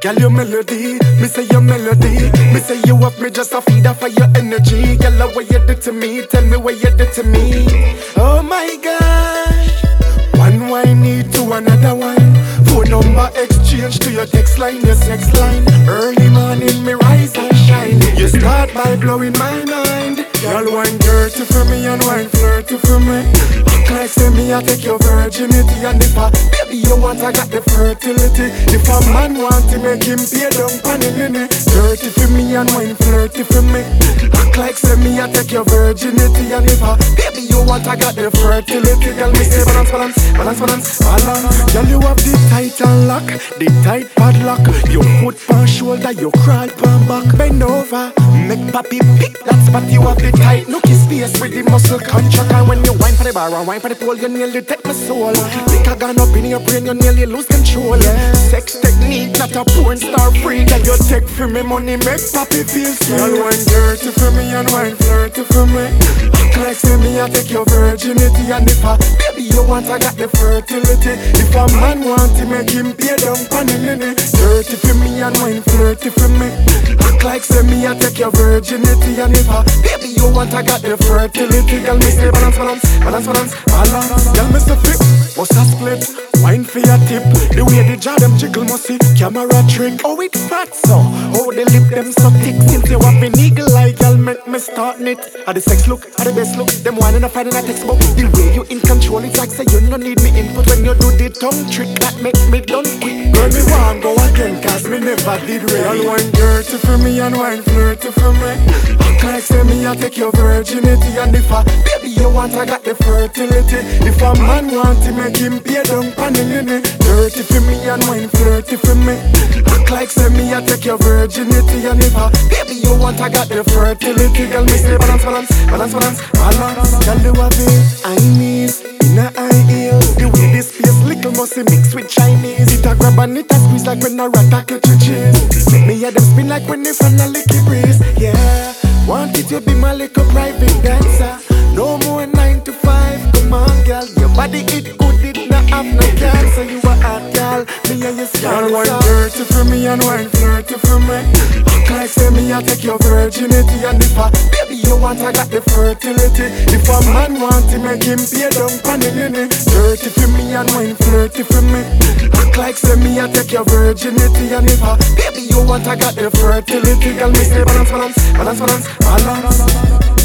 Girl, your melody, me say your melody. Me say you have me just a feed off of your energy. Girl, what you did to me, tell me what you did to me. Oh my gosh, one wine need to another wine. Phone number exchange to your text line, your sex line. Early morning, me rise and shine. You start by blowing my mind. Dirty for me and wine flirty for me. Act like say me, I take your virginity and if I baby you want, I got the fertility. If a man want to make him pay down pan in it. Dirty for me and wine flirty for me. Act like say me, I take your virginity and if I baby you want, I got the fertility. Girl, me say balance, balance, balance, balance, balance. Girl, you have the tight and lock, the tight padlock. You put on shoulder, you crawl pan back. Bend over, make papi pick that spot. You have the tight nookie space with the muscle contract. And when you wine for the bar and wine for the pole, you nearly take my soul. Think I gone up in your brain, you nearly lose control. Sex technique, not a porn star freak. And you take for me money, make papi feel sweet. Girl, wine dirty for me and wine flirty for me. Act like say me, I take your virginity. And if I, baby, you want, I got the fertility. If a man want to make him pay down pan in it. Dirty for me and wine flirty for me. Act like say me, I take your virginity. And if I, baby, you want, I got the fertility. Girl, me say balance, balance, balance, balance, balance. Girl, me say flip, what's that split? Wine for your tip. The way the jaw them jiggle must see camera trick. Oh, it fat so. Oh, the lip them so thick. Since you have an eagle eye, girl, make me start it. At the sex look, at the best look. Them wine and a fight in a textbook. The way you in control, it's like say you no need me input when you do the tongue trick that make me done quick. Girl, me want go again, cause me never did real. Wine dirty for me and wine flirty for me. Act like say me, I take your virginity. And if I, baby, you want, I got the fertility. If a man want to make him pay down pan in it. Dirty for me and wine flirty for me. Act like say me, I take your virginity. And if I, baby, you want, I got the fertility. Girl, me say balance, balance, balance, balance, balance. Girl, have it, I need in a high heel. The way this space little musty mix with Chinese. It a grab and it a squeeze like when a rat a catch a cheese. Make me hear them spin like when they from a licky breeze. Yeah, want it to be my little private dancer. No more nine to five, come on, girl. Your body it good, it not have no cancer. You a hot girl, me and you your skin. wine dirty for me and wine flirty for me. Act like say me, I take your virginity and if I, baby, you want, I got the fertility. If a man want to make him pay down pan in it. Dirty for me and wine flirty for me. Act like say me, I take your virginity and if I, baby, you want, I got the fertility. Girl, me say balance, balance, balance, balance, balance.